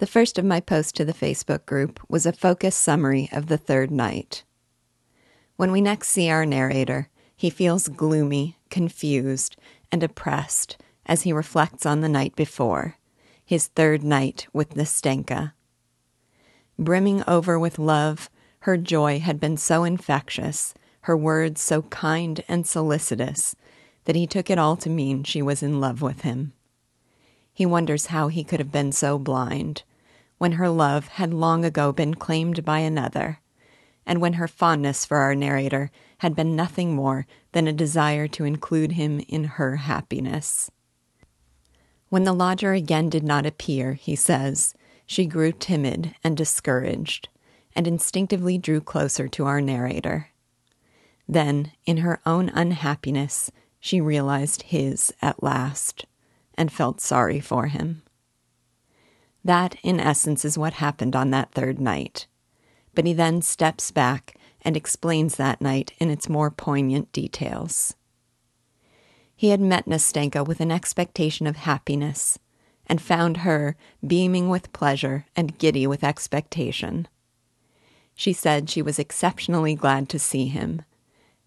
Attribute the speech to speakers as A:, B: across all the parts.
A: The first of my posts to the Facebook group was a focused summary of the third night. When we next see our narrator, he feels gloomy, confused, and oppressed as he reflects on the night before, his third night with Nastenka. Brimming over with love, her joy had been so infectious, her words so kind and solicitous, that he took it all to mean she was in love with him. He wonders how he could have been so blind, when her love had long ago been claimed by another, and when her fondness for our narrator had been nothing more than a desire to include him in her happiness. When the lodger again did not appear, he says, she grew timid and discouraged, and instinctively drew closer to our narrator. Then, in her own unhappiness, she realized his at last, and felt sorry for him. That, in essence, is what happened on that third night. But he then steps back and explains that night in its more poignant details. He had met Nastenka with an expectation of happiness and found her beaming with pleasure and giddy with expectation. She said she was exceptionally glad to see him,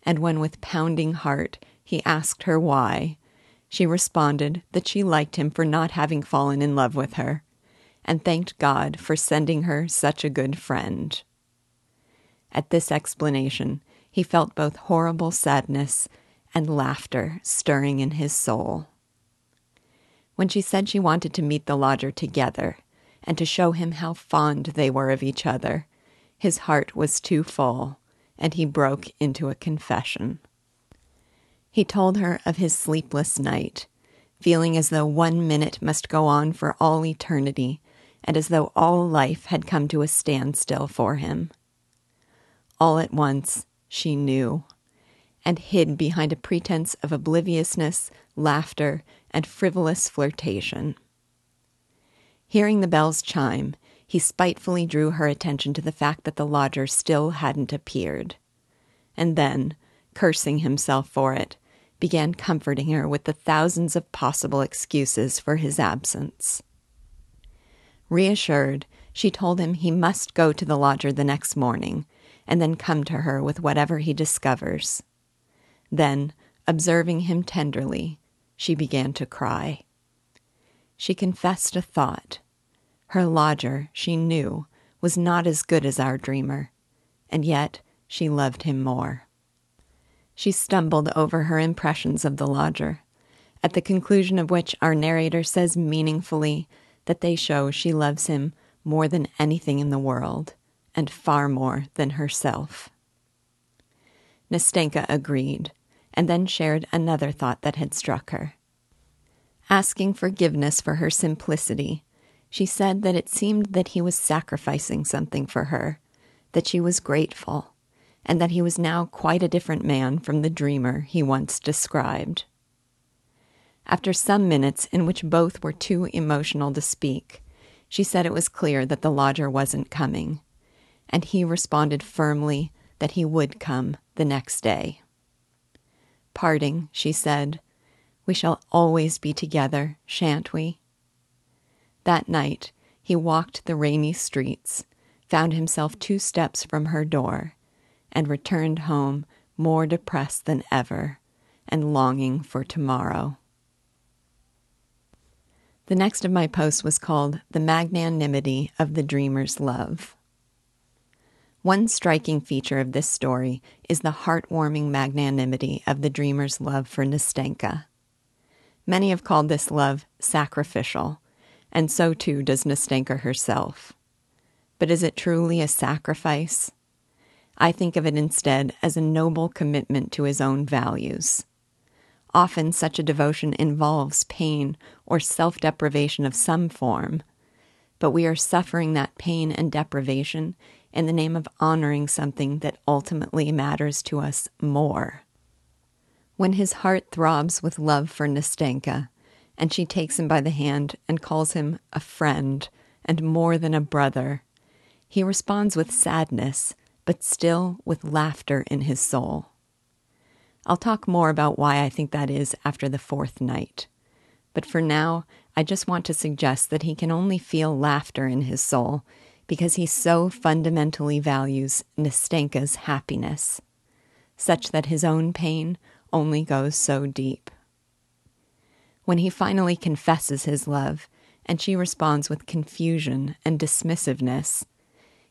A: and when with pounding heart he asked her why, she responded that she liked him for not having fallen in love with her and thanked God for sending her such a good friend. At this explanation, he felt both horrible sadness and laughter stirring in his soul. When she said she wanted to meet the lodger together and to show him how fond they were of each other, his heart was too full, and he broke into a confession. He told her of his sleepless night, feeling as though one minute must go on for all eternity and as though all life had come to a standstill for him. All at once, she knew, and hid behind a pretense of obliviousness, laughter, and frivolous flirtation. Hearing the bells chime, he spitefully drew her attention to the fact that the lodger still hadn't appeared, and then, cursing himself for it, began comforting her with the thousands of possible excuses for his absence. Reassured, she told him he must go to the lodger the next morning and then come to her with whatever he discovers. Then, observing him tenderly, she began to cry. She confessed a thought. Her lodger, she knew, was not as good as our dreamer, and yet she loved him more. She stumbled over her impressions of the lodger, at the conclusion of which our narrator says meaningfully that they show she loves him more than anything in the world, and far more than herself. Nastenka agreed, and then shared another thought that had struck her. Asking forgiveness for her simplicity, she said that it seemed that he was sacrificing something for her, that she was grateful, and that he was now quite a different man from the dreamer he once described. After some minutes in which both were too emotional to speak, she said it was clear that the lodger wasn't coming, and he responded firmly that he would come the next day. Parting, she said, We shall always be together, shan't we? That night, he walked the rainy streets, found himself two steps from her door, and returned home more depressed than ever and longing for tomorrow. The next of my posts was called The Magnanimity of the Dreamer's Love. One striking feature of this story is the heartwarming magnanimity of the dreamer's love for Nastenka. Many have called this love sacrificial, and so too does Nastenka herself. But is it truly a sacrifice? I think of it instead as a noble commitment to his own values. Often such a devotion involves pain or self deprivation of some form, but we are suffering that pain and deprivation in the name of honoring something that ultimately matters to us more. When his heart throbs with love for Nastenka, and she takes him by the hand and calls him a friend and more than a brother, he responds with sadness, but still with laughter in his soul. I'll talk more about why I think that is after the fourth night. But for now, I just want to suggest that he can only feel laughter in his soul because he so fundamentally values Nastenka's happiness, such that his own pain only goes so deep. When he finally confesses his love, and she responds with confusion and dismissiveness,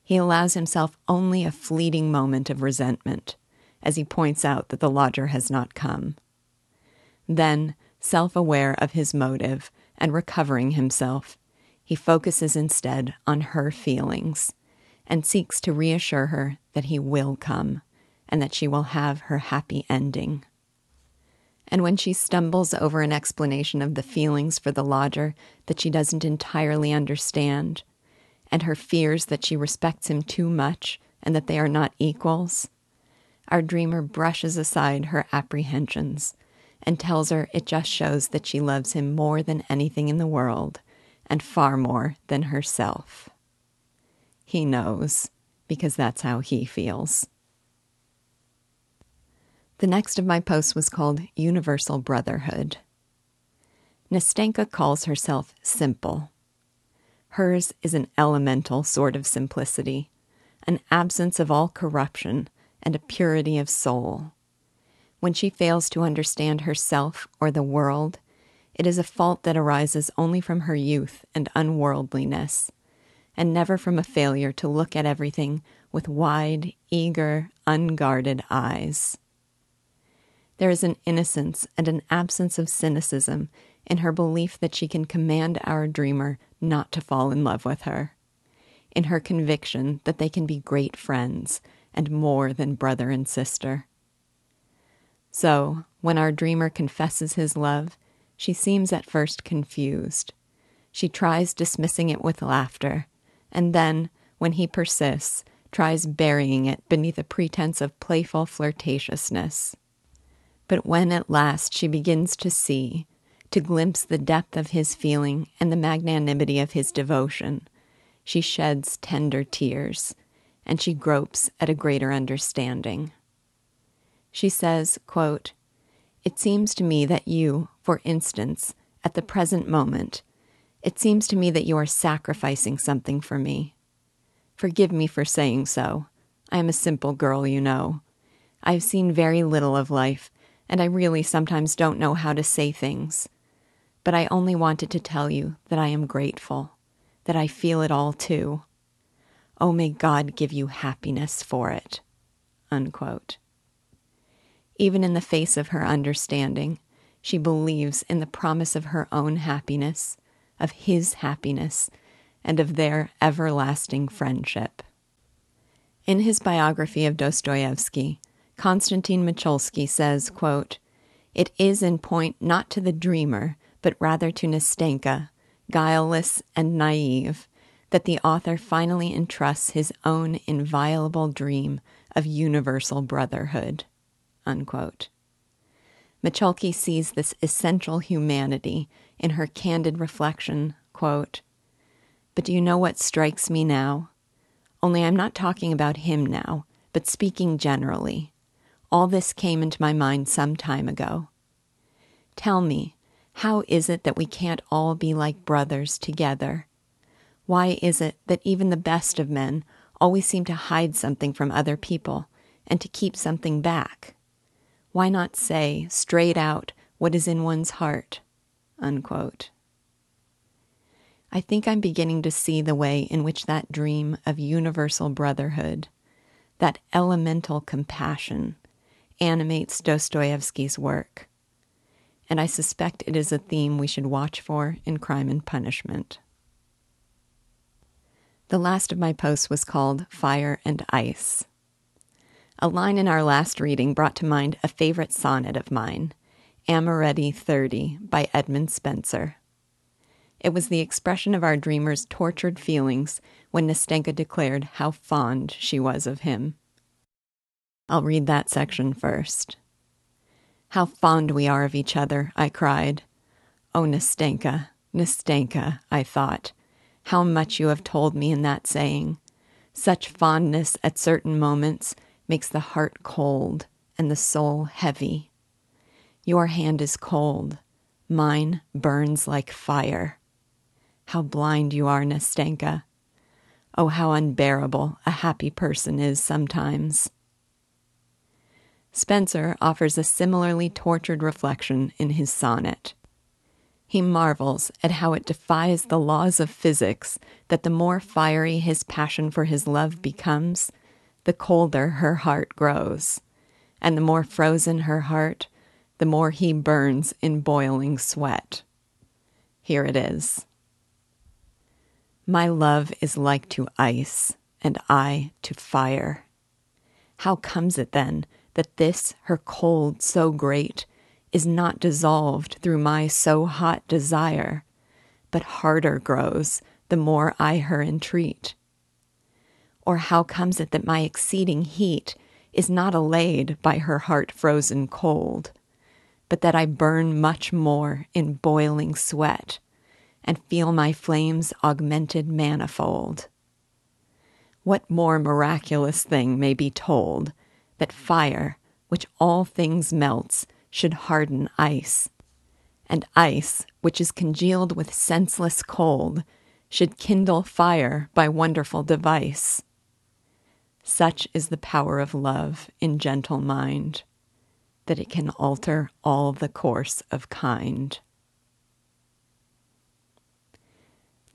A: he allows himself only a fleeting moment of resentment as he points out that the lodger has not come. Then, self aware of his motive and recovering himself, he focuses instead on her feelings and seeks to reassure her that he will come and that she will have her happy ending. And when she stumbles over an explanation of the feelings for the lodger that she doesn't entirely understand, and her fears that she respects him too much and that they are not equals, our dreamer brushes aside her apprehensions and tells her it just shows that she loves him more than anything in the world and far more than herself. He knows, because that's how he feels. The next of my posts was called Universal Brotherhood. Nastenka calls herself simple. Hers is an elemental sort of simplicity, an absence of all corruption and a purity of soul. When she fails to understand herself or the world, it is a fault that arises only from her youth and unworldliness, and never from a failure to look at everything with wide, eager, unguarded eyes. There is an innocence and an absence of cynicism in her belief that she can command our dreamer not to fall in love with her, in her conviction that they can be great friends and more than brother and sister. So, when our dreamer confesses his love, she seems at first confused. She tries dismissing it with laughter, and then, when he persists, tries burying it beneath a pretense of playful flirtatiousness. But when at last she begins to see, to glimpse the depth of his feeling and the magnanimity of his devotion, she sheds tender tears and she gropes at a greater understanding. She says, quote, It seems to me that you, for instance, at the present moment, it seems to me that you are sacrificing something for me. Forgive me for saying so. I am a simple girl, you know. I have seen very little of life, and I really sometimes don't know how to say things. But I only wanted to tell you that I am grateful, that I feel it all too. Oh, may God give you happiness for it. Unquote. Even in the face of her understanding, she believes in the promise of her own happiness, of his happiness, and of their everlasting friendship. In his biography of Dostoevsky, Konstantin Mochulsky says, quote, It is in point not to the dreamer, but rather to Nastenka, guileless and naive, that the author finally entrusts his own inviolable dream of universal brotherhood. Unquote. Mochulsky sees this essential humanity in her candid reflection, quote, But do you know what strikes me now? Only I'm not talking about him now, but speaking generally. All this came into my mind some time ago. Tell me, how is it that we can't all be like brothers together? Why is it that even the best of men always seem to hide something from other people and to keep something back? Why not say straight out what is in one's heart? Unquote. I think I'm beginning to see the way in which that dream of universal brotherhood, that elemental compassion, animates Dostoevsky's work. And I suspect it is a theme we should watch for in Crime and Punishment. The last of my posts was called Fire and Ice. A line in our last reading brought to mind a favorite sonnet of mine, Amoretti 30 by Edmund Spenser. It was the expression of our dreamer's tortured feelings when Nastenka declared how fond she was of him. I'll read that section first. How fond we are of each other, I cried. Oh, Nastenka, Nastenka, I thought how much you have told me in that saying. Such fondness at certain moments makes the heart cold and the soul heavy. Your hand is cold, Mine burns like fire. How blind you are, Nastenka. Oh, how unbearable a happy person is sometimes. Spenser offers a similarly tortured reflection in his sonnet. He marvels at how it defies the laws of physics that the more fiery his passion for his love becomes, the colder her heart grows, and the more frozen her heart, the more he burns in boiling sweat. Here it is. My love is like to ice, and I to fire. How comes it then that this her cold so great is not dissolved through my so hot desire, but harder grows the more I her entreat? Or how comes it that my exceeding heat is not allayed by her heart frozen cold, but that I burn much more in boiling sweat, and feel my flames augmented manifold? What more miraculous thing may be told that fire, which all things melts, should harden ice, and ice, which is congealed with senseless cold, should kindle fire by wonderful device? Such is the power of love in gentle mind, that it can alter all the course of kind.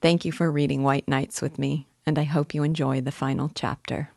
A: Thank you for reading White Nights with me, and I hope you enjoy the final chapter.